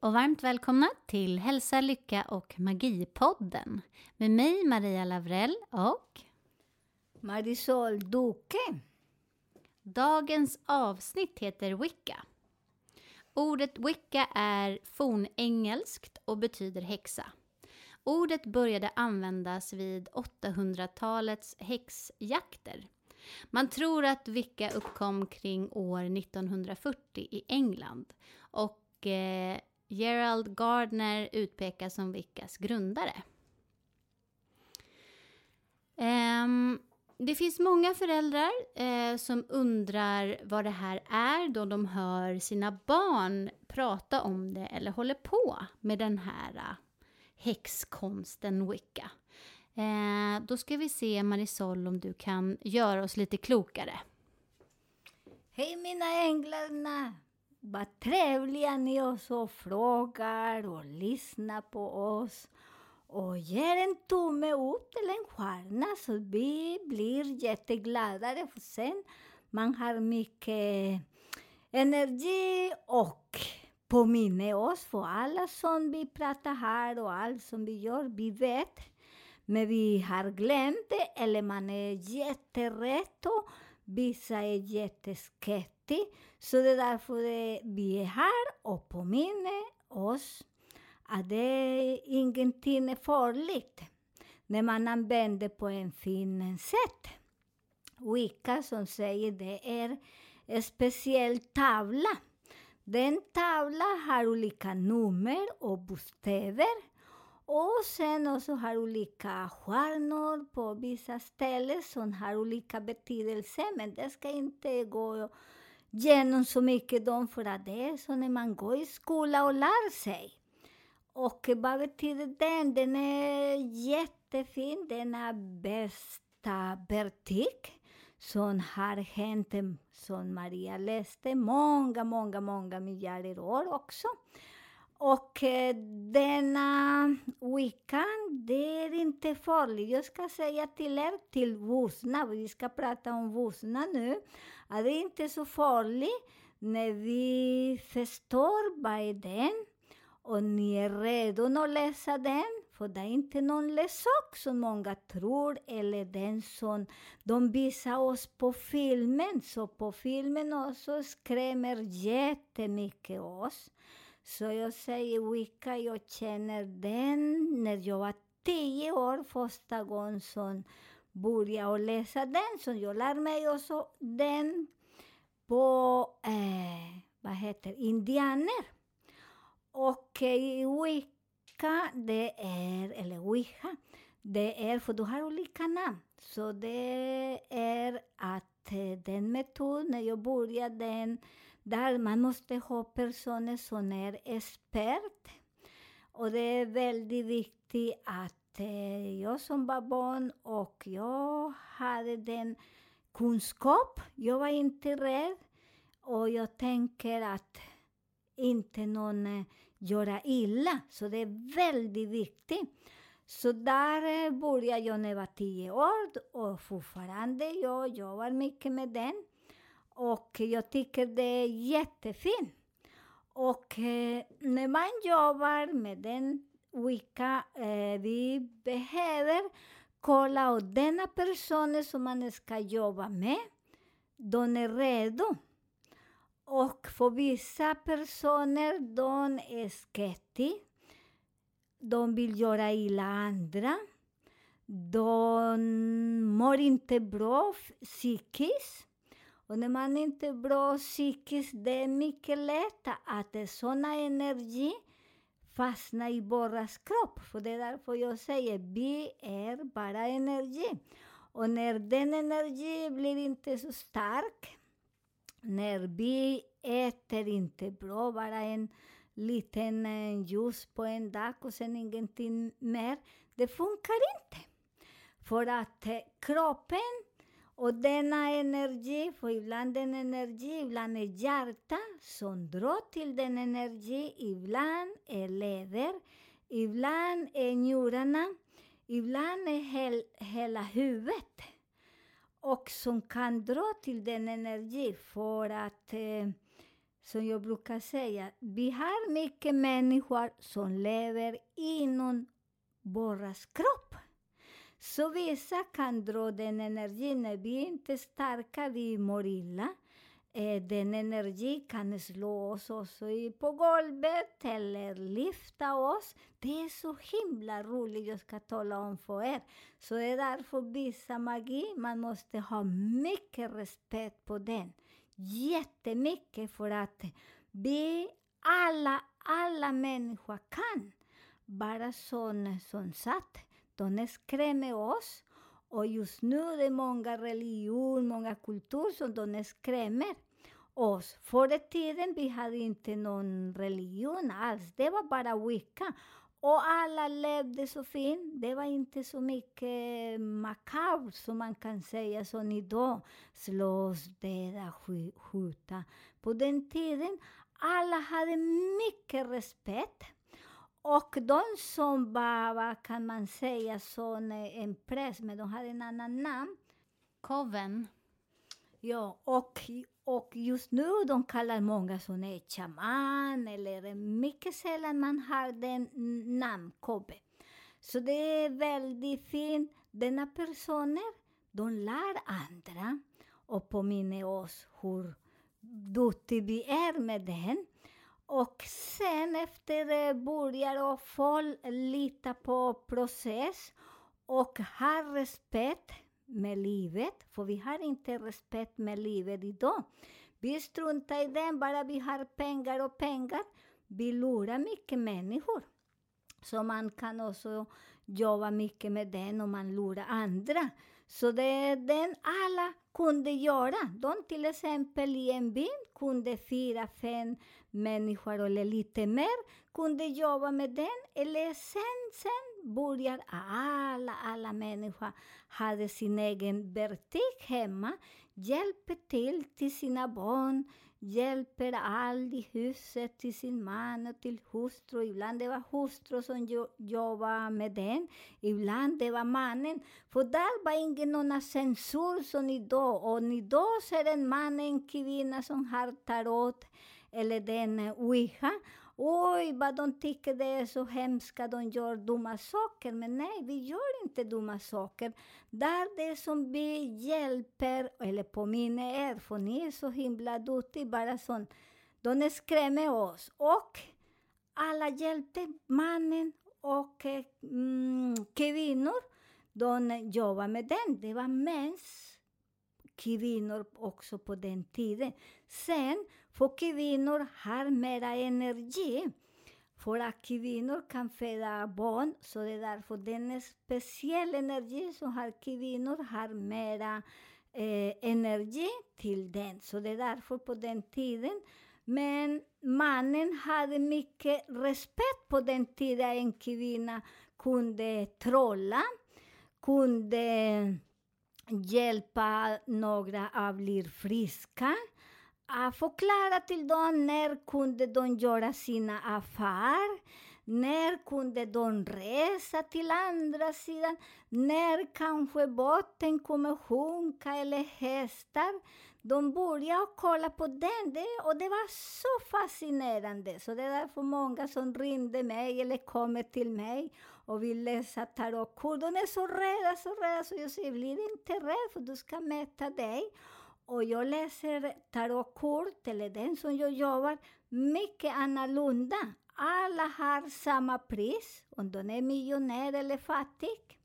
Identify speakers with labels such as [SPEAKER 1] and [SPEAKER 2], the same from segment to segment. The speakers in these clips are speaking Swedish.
[SPEAKER 1] Och varmt välkomna till Hälsa, Lycka och Magipodden med mig Maria Lavrell och
[SPEAKER 2] Marisol Duque.
[SPEAKER 1] dagens avsnitt heter Wicca. Ordet Wicca är fornengelskt och betyder häxa. Ordet började användas vid 800-talets häxjakter. Man tror att Wicca uppkom kring år 1940 i England och eh, Gerald Gardner utpekas som Wiccas grundare. Um, det finns många föräldrar eh, som undrar vad det här är då de hör sina barn prata om det eller håller på med den här eh, häxkonsten Wicca. Eh, då ska vi se Marisol om du kan göra oss lite klokare.
[SPEAKER 2] Hej mina änglarna! Vad trevliga ni är som frågar och lyssnar på oss. Och ger en tumme upp eller en stjärna så vi blir jättegladare för sen man har mycket energi och påminner oss för alla som vi pratar här och allt som vi gör, vi vet. Men vi har glömt det eller man är jätterädd Vissa är jätteskeptiska. Så det är därför det- vi är här och påminner oss att det ingenting är farligt när man använder på en fin sätt. Wicca som säger det är en speciell tavla. Den tavlan har olika nummer och bokstäver. Och sen också har olika stjärnor på vissa ställen som har olika betydelse. Men det ska inte gå genom så mycket de, för att det är så när man går i skola och lär sig. Och vad betyder den? Den är jättefin. Den är bästa betyg som har hänt, som Maria läste, många, många, många miljarder år också. Och eh, denna weekend, det är inte farligt. Jag ska säga till er, till vuxna, vi ska prata om vuxna nu, att det är inte så farligt när vi förstår vad är den och ni är redo att läsa den. För det är inte någon leksak som många tror, eller den som de visar oss på filmen. Så på filmen också skrämmer jättemycket oss. Så jag säger Wicca, jag känner den när jag var tio år första gången som börja att läsa den. Så jag lär mig också den på, eh, vad heter indianer. Och eh, Wicca, det är, eller Wicca, det är, för du har olika namn. Så det är att eh, den metod, när jag började den, där man måste ha personer som är expert. Och det är väldigt viktigt att eh, jag som var barn och jag hade den kunskap. Jag var inte rädd. Och jag tänker att inte någon eh, göra illa. Så det är väldigt viktigt. Så där eh, började jag när jag var tio år och fortfarande jag jobbar mycket med den. Och jag tycker det är jättefint. Och eh, när man jobbar med den Wicca, eh, vi behöver kolla och denna person som man ska jobba med, de är redo. Och för vissa personer, de är skeptiska. De vill göra illa andra. De mår inte bra psykiskt. Och när man inte är bra psykiskt, det är mycket lätt att sådana energi fastna i våras kropp. För det är därför jag säger vi är bara energi. Och när den energi blir inte så stark, när vi äter inte bra, bara en liten eh, ljus på en dag och sen ingenting mer, det funkar inte. För att eh, kroppen och denna energi, för ibland den energi, ibland är hjärta som drar till den energi, ibland är lever, ibland är njurarna, ibland är hel, hela huvudet. Och som kan dra till den energi för att, eh, som jag brukar säga, vi har mycket människor som lever inom våras kropp. Så vissa kan dra den energin. När vi inte är starka, vi mår illa. Eh, den energi kan slå oss också i, på golvet eller lyfta oss. Det är så himla roligt, jag ska tala om för er. Så det är därför vissa magi, man måste ha mycket respekt på den. Jättemycket för att vi alla, alla människor kan vara sån som satt. De skrämmer oss. Och just nu är det många religioner, många kulturer som de skrämmer oss. Förr i tiden vi hade inte någon religion alls. Det var bara wicca. Och alla levde så fint. Det var inte så mycket makabert som man kan säga som idag. Slåss, döda, skjuta. På den tiden alla hade mycket respekt. Och de som var, vad kan man säga, som en präst, men de hade en annan namn.
[SPEAKER 1] Koven.
[SPEAKER 2] Ja, och, och just nu de kallar många som är shaman, eller mycket sällan man har den namn, Kobbe. Så det är väldigt fint. Denna personer, de lär andra och påminner oss hur duktiga vi är med den. Och sen efter börjar folk lita på process och ha respekt med livet, för vi har inte respekt med livet idag. Vi struntar i den, bara vi har pengar och pengar. Vi lurar mycket människor. Så man kan också jobba mycket med den och man lurar andra. Så det är den alla kunde göra. De till exempel i en by kunde fyra, fem människor eller lite mer kunde jobba med den. Eller sen, sen börjar alla, alla människor hade sin egen butik hemma, hjälper till till sina barn, hjälper allt i huset till sin man och till hustru. Ibland det var hustru som jo jobbade med den, ibland det var mannen. För där var ingen någon censur som idag. Och idag så är det en man, en kvinna som har tarot eller den eh, ouija. Oj, vad de tycker det är så hemska, de gör dumma saker. Men nej, vi gör inte dumma saker. Där det som vi hjälper, eller påminner er, för ni är så himla duktiga, bara sånt. De skrämmer oss. Och alla hjälpte mannen och eh, mm, kvinnor. De jobbade med den. Det var mäns kvinnor också på den tiden. Sen, för kvinnor har mera energi. För att kvinnor kan föda barn, så det är därför den är speciell energi som har kvinnor har mera eh, energi till den. Så det är därför på den tiden. Men mannen hade mycket respekt på den tiden en kvinna kunde trolla, kunde hjälpa några att bli friska. Att förklara till dem när kunde de göra sina affärer. När kunde de resa till andra sidan? När kanske båten kommer sjunka eller hästar? De började kolla på den det, och det var så fascinerande. Så det är därför många som ringde mig eller kommer till mig och vill läsa tarotkort. De är så rädda, så rädda, så jag säger, bli inte rädd för du ska mäta dig. Och jag läser tarotkort, eller den som jag jobbar, mycket annorlunda. Alla har samma pris, om de är miljonär eller fattig.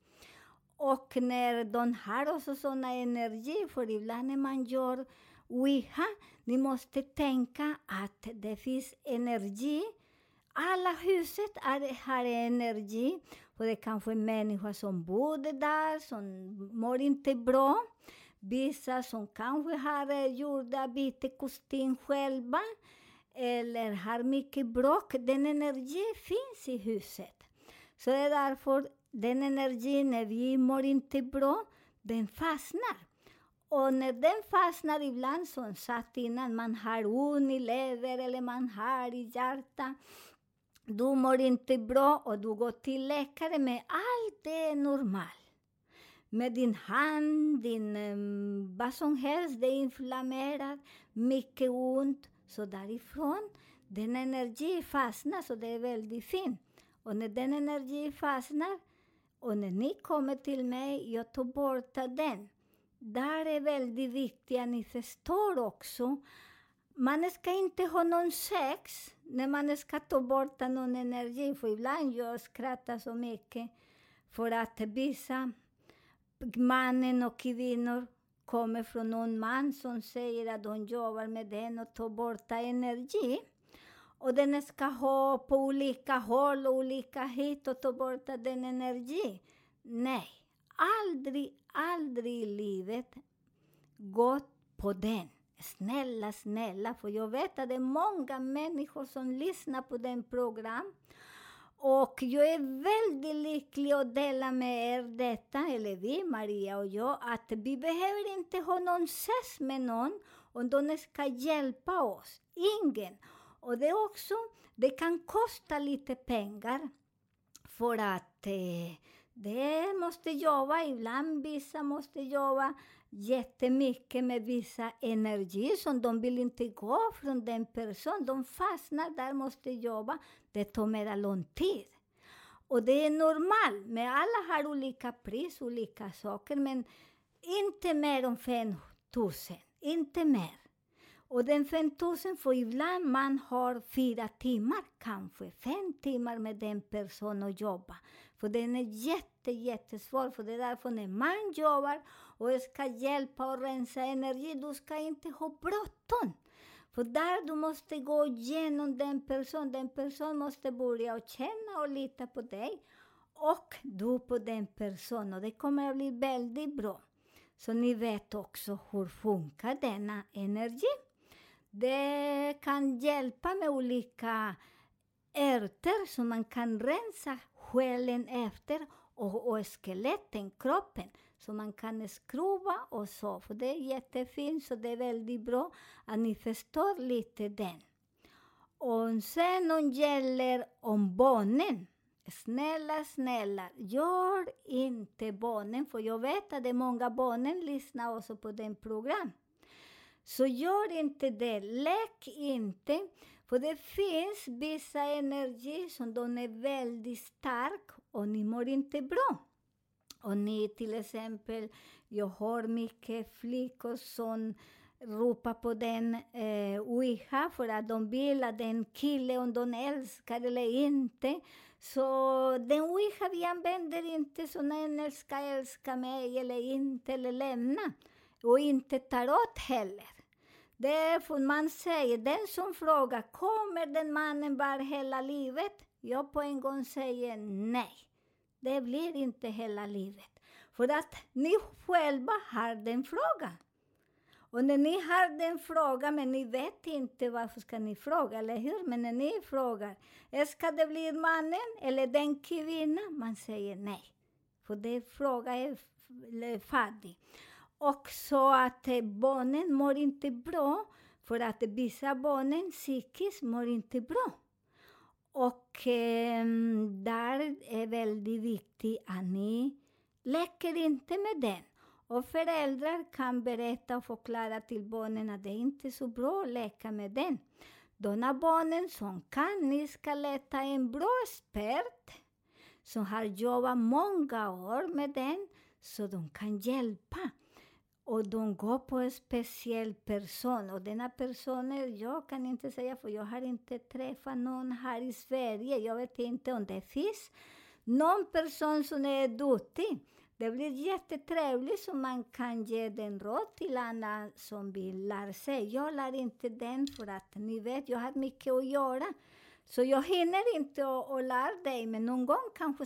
[SPEAKER 2] Och när de har också sådana energi, för ibland när man gör Ouija, ni måste tänka att det finns energi alla huset är, har energi. Och det kanske är en människa som bor där, som mår inte bra. Vissa som kanske har eh, gjort bytekostym själva eller har mycket bråk. Den energin finns i huset. Så det är därför den energin, när vi mår inte bra, den fastnar. Och när den fastnar ibland, som sagt innan, man har ont i lever eller man har i hjärtat. Du mår inte bra och du går till läkare, men allt är normalt. Med din hand, din, um, vad som helst, det är inflammerat, mycket ont. Så därifrån, den energi fastnar, så det är väldigt fint. Och när den energin fastnar, och när ni kommer till mig, jag tar bort den. Där är väldigt viktigt att ni förstår också. Man ska inte ha någon sex när man ska ta bort någon energi. För ibland jag skrattar så mycket för att visa mannen och kvinnor kommer från någon man som säger att de jobbar med den och tar bort energi. Och den ska ha på olika håll, olika hit och ta bort den energi. Nej, aldrig, aldrig i livet gått på den. Snälla, snälla, för jag vet att det är många människor som lyssnar på den program. Och jag är väldigt lycklig att dela med er detta, eller vi, Maria och jag, att vi behöver inte ha någon ses med någon om de ska hjälpa oss. Ingen. Och det också, det kan kosta lite pengar för att eh, det måste jobba, ibland vissa måste jobba jättemycket med vissa energi som de vill inte gå från den personen. De fastnar där, måste jobba. Det tar mera lång tid. Och det är normalt, men alla har olika pris, olika saker, men inte mer än 5 000, inte mer. Och den 5 000, för ibland man har fyra timmar, kanske fem timmar med den personen att jobba. För den är jätte, jättesvår, för det är därför när man jobbar och ska hjälpa och rensa energi, du ska inte ha bråttom. För där du måste gå igenom den personen, den personen måste börja och känna och lita på dig. Och du på den personen, och det kommer att bli väldigt bra. Så ni vet också hur funkar denna energi. Det kan hjälpa med olika ärtor som man kan rensa själen efter och, och skeletten, kroppen. Så man kan skruva och så. För det är jättefint, så det är väldigt bra att ni förstår lite den. Och sen om gäller om barnen. Snälla, snälla, gör inte barnen, för jag vet att det är många barnen lyssnar också på den program. Så gör inte det, lek inte. För det finns vissa energi som de är väldigt stark och ni mår inte bra. Och ni till exempel, jag har mycket flickor som ropar på den eh, Ouija för att de vill att den kille, om de älskar eller inte. Så den Ouija vi använder inte så en ska älska mig eller inte, eller lämna. Och inte tarot heller. Det är för man säger, den som frågar, kommer den mannen vara hela livet? Jag på en gång säger nej. Det blir inte hela livet. För att ni själva har den frågan. Och när ni har den frågan, men ni vet inte varför ska ni fråga, eller hur? Men när ni frågar, ska det bli mannen eller den kvinnan? Man säger nej. För det frågan är fattig. Och så att eh, barnen mår inte bra, för att vissa barnen psykiskt mår inte bra. Och eh, där är väldigt viktigt att ni leker inte med den. Och föräldrar kan berätta och förklara till barnen att det inte är så bra att leka med den. De barnen som kan, ni ska leta en bra expert som har jobbat många år med den, så de kan hjälpa. Och de går på en speciell person. Och denna person, jag kan inte säga, för jag har inte träffat någon här i Sverige. Jag vet inte om det finns någon person som är duktig. Det blir jättetrevligt så man kan ge den råd till andra som vill lära sig. Jag lär inte den för att ni vet, jag har mycket att göra. Så jag hinner inte att lära dig, men någon gång kanske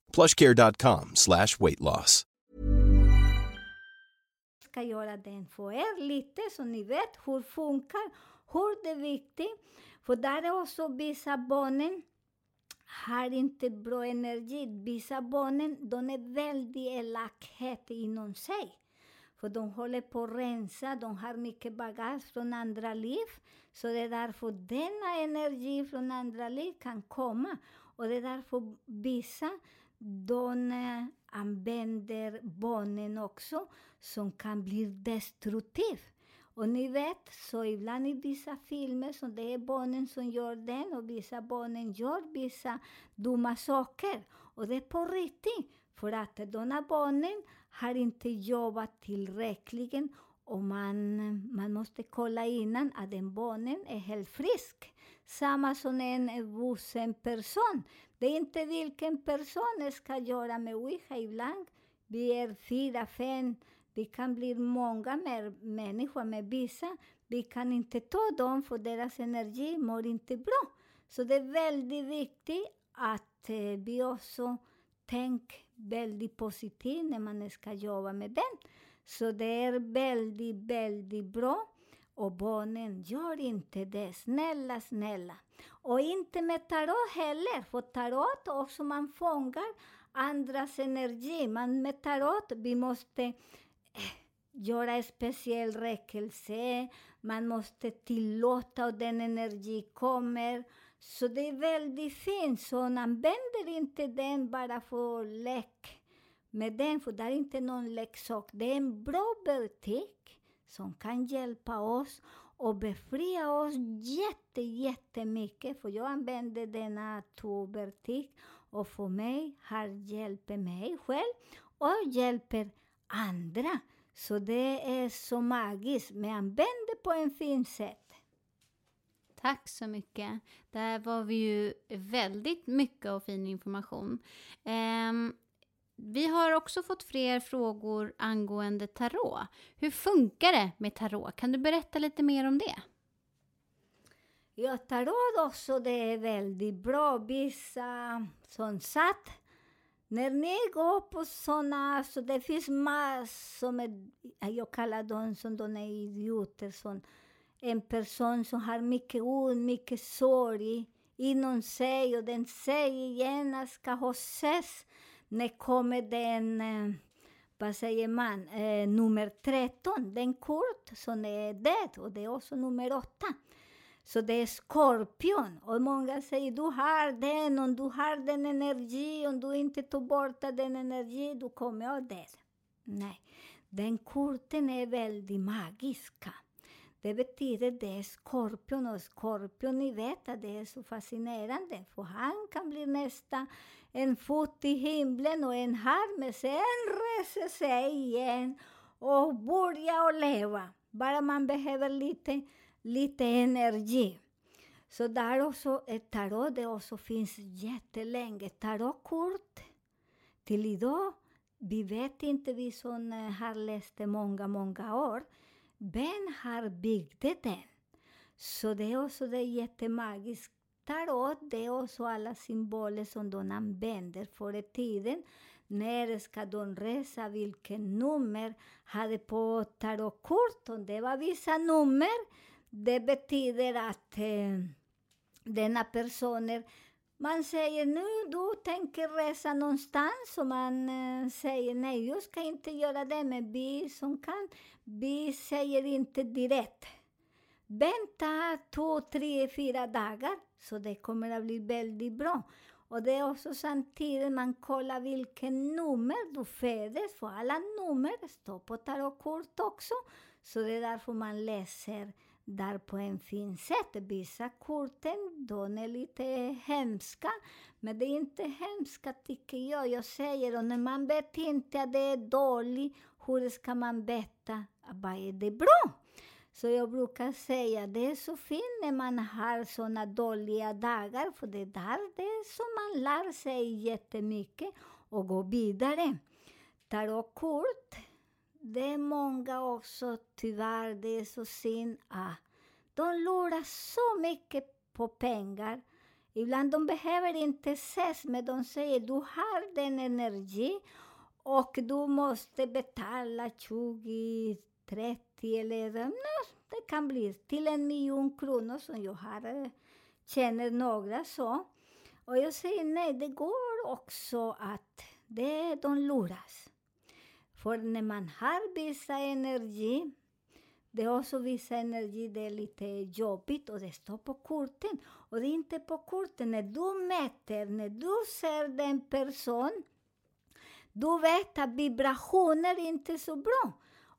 [SPEAKER 3] plushcare.com slash weight loss.
[SPEAKER 2] ska göra den för er lite så ni vet hur funkar, hur det är viktigt. För där är också vissa barnen har inte bra energi. Vissa barnen de är väldigt elakhet inom sig. För de håller på att rensa, de har mycket bagage från andra liv. Så det är därför denna energi från andra liv kan komma. Och det är därför vissa de använder barnen också som kan bli destruktiv. Och ni vet, så ibland i vissa filmer så det är barnen som gör den och vissa barnen gör vissa dumma saker. Och det är på riktigt, för att de här barnen har inte jobbat tillräckligt och man, man måste kolla innan att den barnen är helt frisk. Samma som en vuxen person. Det är inte vilken person ska göra med Ouija ibland. Vi är fyra, fem, vi kan bli många mer människor med vissa. Vi kan inte ta dem för deras energi mår inte bra. Så det är väldigt viktigt att eh, vi också tänker väldigt positivt när man ska jobba med den. Så det är väldigt, väldigt bra. Och barnen, gör inte det. Snälla, snälla. Och inte med tarot heller, för tarot också man fångar andras energi. Man med tarot, vi måste eh, göra en speciell räckelse, man måste tillåta att den energi kommer. Så det är väldigt fint, så använder inte den bara för lek med den, för det är inte någon leksak. Det är en bra butik som kan hjälpa oss och befria oss jätte, jättemycket. För jag använder denna tubertik och för mig har hjälpt mig själv och hjälper andra. Så det är så magiskt, men använd det på en fin sätt.
[SPEAKER 1] Tack så mycket. Där var vi ju väldigt mycket och fin information. Ehm, vi har också fått fler frågor angående tarot. Hur funkar det med tarot? Kan du berätta lite mer om det?
[SPEAKER 2] Ja, tarot också, det är väldigt bra. Vissa som satt. När ni går på såna, så det finns massor med, jag kallar dem som de är idioter, som en person som har mycket ont, mycket sorg inom sig och den säger gärna ska ha ses när kommer den, eh, vad säger man, eh, nummer 13, den kort som är död och det är också nummer 8. Så det är skorpion. Och många säger du har den, om du har den energi, om du inte tar bort den energi, du kommer att dö. Nej, den korten är väldigt magiska. Det betyder det är skorpion och skorpion, ni vet att det är så fascinerande för han kan bli nästa en fot i himlen och en här men sen reser sig igen och börjar och leva. Bara man behöver lite, lite energi. Så där också, ett tarot, det också finns jättelänge. Tarotkort till idag, vi vet inte, vi som eh, har läst det många, många år, vem har byggt den? Så det är också det jättemagiskt. Tarot, det är också alla symboler som de använder förr i tiden. När ska de resa, vilken nummer hade på tarotkorten? Det var vissa nummer, det betyder att eh, denna personer man säger nu du tänker resa någonstans och man eh, säger nej, jag ska inte göra det. Men vi som kan, vi säger inte direkt. Vänta två, tre, fyra dagar så det kommer att bli väldigt bra. Och det är också samtidigt man kollar vilken nummer du föddes, för alla nummer står på tarotkort också. Så det är därför man läser där på en fin sätt. Vissa korten, de är lite hemska, men det är inte hemska tycker jag. Jag säger, och när man vet inte att det är dåligt, hur ska man veta vad är det bra? Så jag brukar säga, det är så fint när man har såna dåliga dagar, för det är där det är som man lär sig jättemycket och går vidare. Tarotkort, det är många också, tyvärr, det är så synd att de lurar så mycket på pengar. Ibland de behöver inte ses, men de säger du har den energi och du måste betala 20, 30 eller no, det kan bli till en miljon kronor som jag har, eh, känner några så. Och jag säger nej, det går också att det, de luras. För när man har vissa energi, det är också vissa energi, det är lite jobbigt och det står på korten. Och det är inte på korten, när du mäter, när du ser den person, du vet att vibrationer är inte så bra.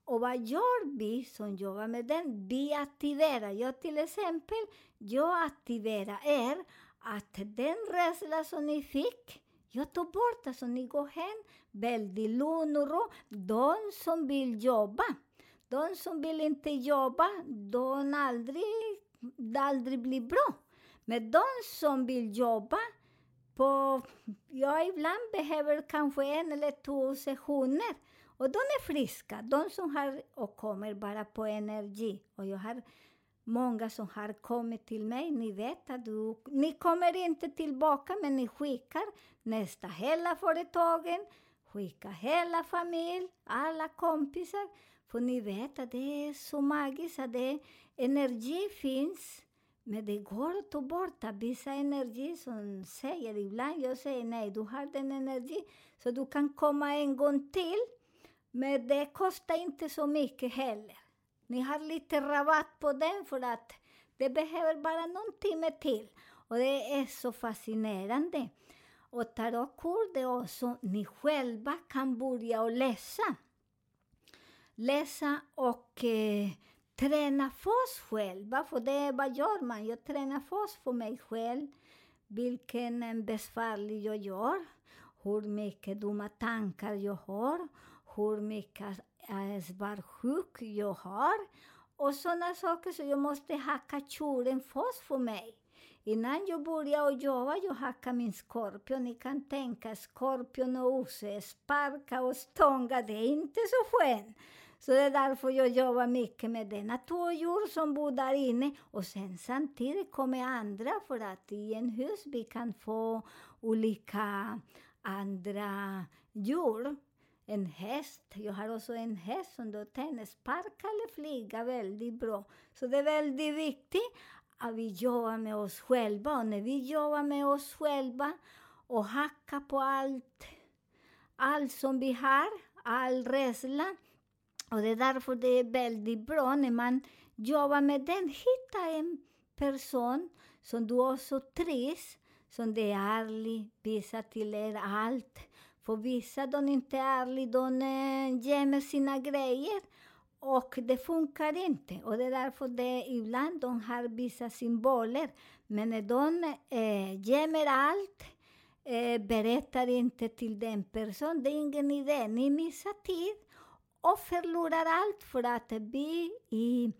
[SPEAKER 2] Och vad gör vi som jobbar med den? Vi aktiverar. Jag till exempel, jag aktiverar er att den rädsla som ni fick, jag tar bort det så ni går hem väldigt lugn och ro. De som vill jobba, de som vill inte jobba, de aldrig, det aldrig blir bra. Men de som vill jobba, på, ja, ibland behöver kanske en eller två sessioner. Och de är friska, de som har och kommer bara på energi. Och jag har många som har kommit till mig. Ni vet att du, ni kommer inte tillbaka, men ni skickar nästa hela företagen, skickar hela familj, alla kompisar. För ni vet att det är så magiskt, att det, energi finns. Men det går att ta bort vissa energi som säger ibland, jag säger nej, du har den energi, så du kan komma en gång till. Men det kostar inte så mycket heller. Ni har lite rabatt på den för att det behöver bara någon timme till. Och det är så fascinerande. Och tarotkort är också, ni själva kan börja och läsa. Läsa och eh, träna fas själva, för det är vad gör man? Jag tränar fas för mig själv. Vilken besvärlig jag gör, hur mycket dumma tankar jag har, hur mycket Eh, var sjuk jag har och sådana saker. Så jag måste hacka kjolen först för mig. Innan jag börjar jobba, jag hackar min skorpion. Ni kan tänka skorpion och osse, sparka och stånga, det är inte så skönt. Så det är därför jag jobbar mycket med denna två djur som bor där inne. Och sen samtidigt kommer andra, för att i en hus vi kan få olika andra djur. En häst, jag har också en häst som då kan eller flyger väldigt bra. Så det är väldigt viktigt att vi jobbar med oss själva. Och när vi jobbar med oss själva och hackar på allt, allt som vi har, all rädsla, och det är därför det är väldigt bra när man jobbar med den. Hitta en person som du också trivs, som det är ärlig, visar till er allt. För vissa, de är inte ärliga, de eh, gömmer sina grejer. Och det funkar inte. Och det är därför det ibland de har vissa symboler. Men när de eh, gömmer allt, eh, berättar inte till den personen, det är ingen idé. Ni missar tid och förlorar allt för att vi i,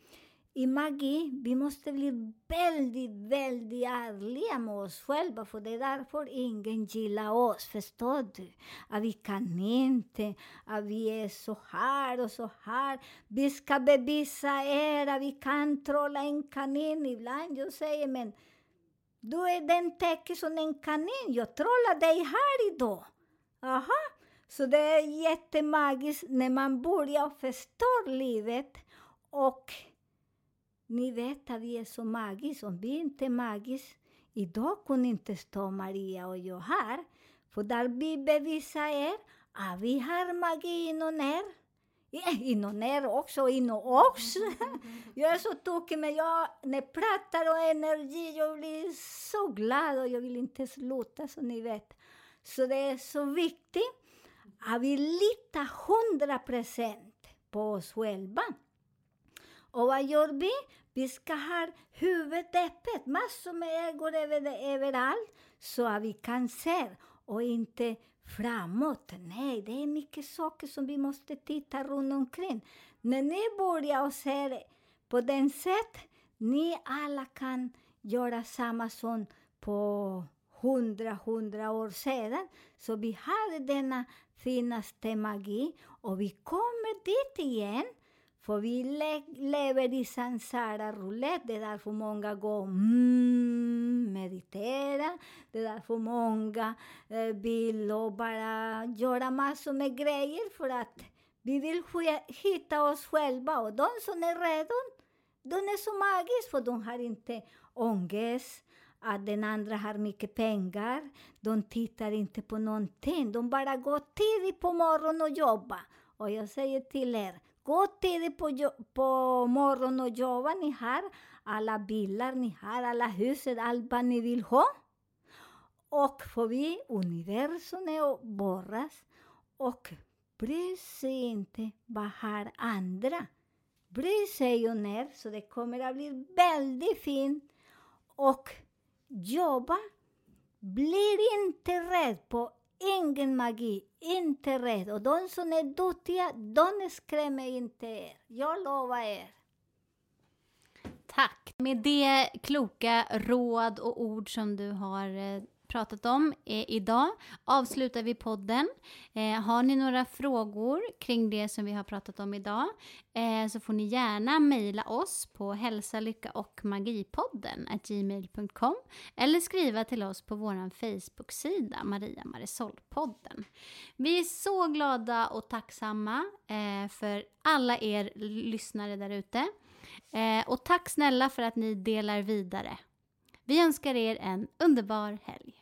[SPEAKER 2] i magi, vi måste bli väldigt, väldigt ärliga med oss själva, för det är därför ingen gillar oss, förstår du? Att vi kan inte, att vi är så här och så här. Vi ska bevisa er att vi kan trolla en kanin ibland. Jag säger, men du är den täcke som en kanin, jag trollar dig här idag. Aha, så det är jättemagiskt när man börjar förstå livet och ni vet att vi är så magiska. Om vi inte är magiska, Idag kunde inte stå Maria och jag här, för där vi bevisar er att vi har magi inom er. Ja, inom er också, inom oss. jag är så tokig, men jag, när jag pratar om energi, jag blir så glad och jag vill inte sluta, som ni vet. Så det är så viktigt att vi litar hundra procent på oss själva. Och vad gör vi? Vi ska ha huvudet öppet, massor med ögon över, överallt, så att vi kan se och inte framåt. Nej, det är mycket saker som vi måste titta runt omkring. När ni börjar och se på den sätt, ni alla kan göra samma som på hundra, hundra år sedan. Så vi har denna finaste magi och vi kommer dit igen. För vi le lever i sansara roulette, det är därför många går mm, meditera, det är därför många eh, vill och bara göra massor med grejer för att vi vill hitta oss själva. Och de som är redo, de är så magiska för de har inte ångest, att den andra har mycket pengar. De tittar inte på någonting. De bara går tidigt på morgonen och jobbar. Och jag säger till er, gå tidigt på, på morgonen och jobba. Ni har alla bilar, ni har alla huset, allt vad ni vill ha. Och förbi universum är borras och bry sig inte vad har andra. Bry sig om er, så det kommer att bli väldigt fint. Och jobba. Blir inte rädd på ingen magi, inte rädd. Och de som är duktiga, de skrämmer inte er. Jag lovar er.
[SPEAKER 1] Tack! Med det kloka råd och ord som du har eh, pratat om eh, idag avslutar vi podden. Eh, har ni några frågor kring det som vi har pratat om idag eh, så får ni gärna mejla oss på hälsa, lycka och magipodden gmail.com eller skriva till oss på vår Facebook-sida Maria Marisol-podden. Vi är så glada och tacksamma eh, för alla er lyssnare där ute. Eh, och tack snälla för att ni delar vidare. Vi önskar er en underbar helg.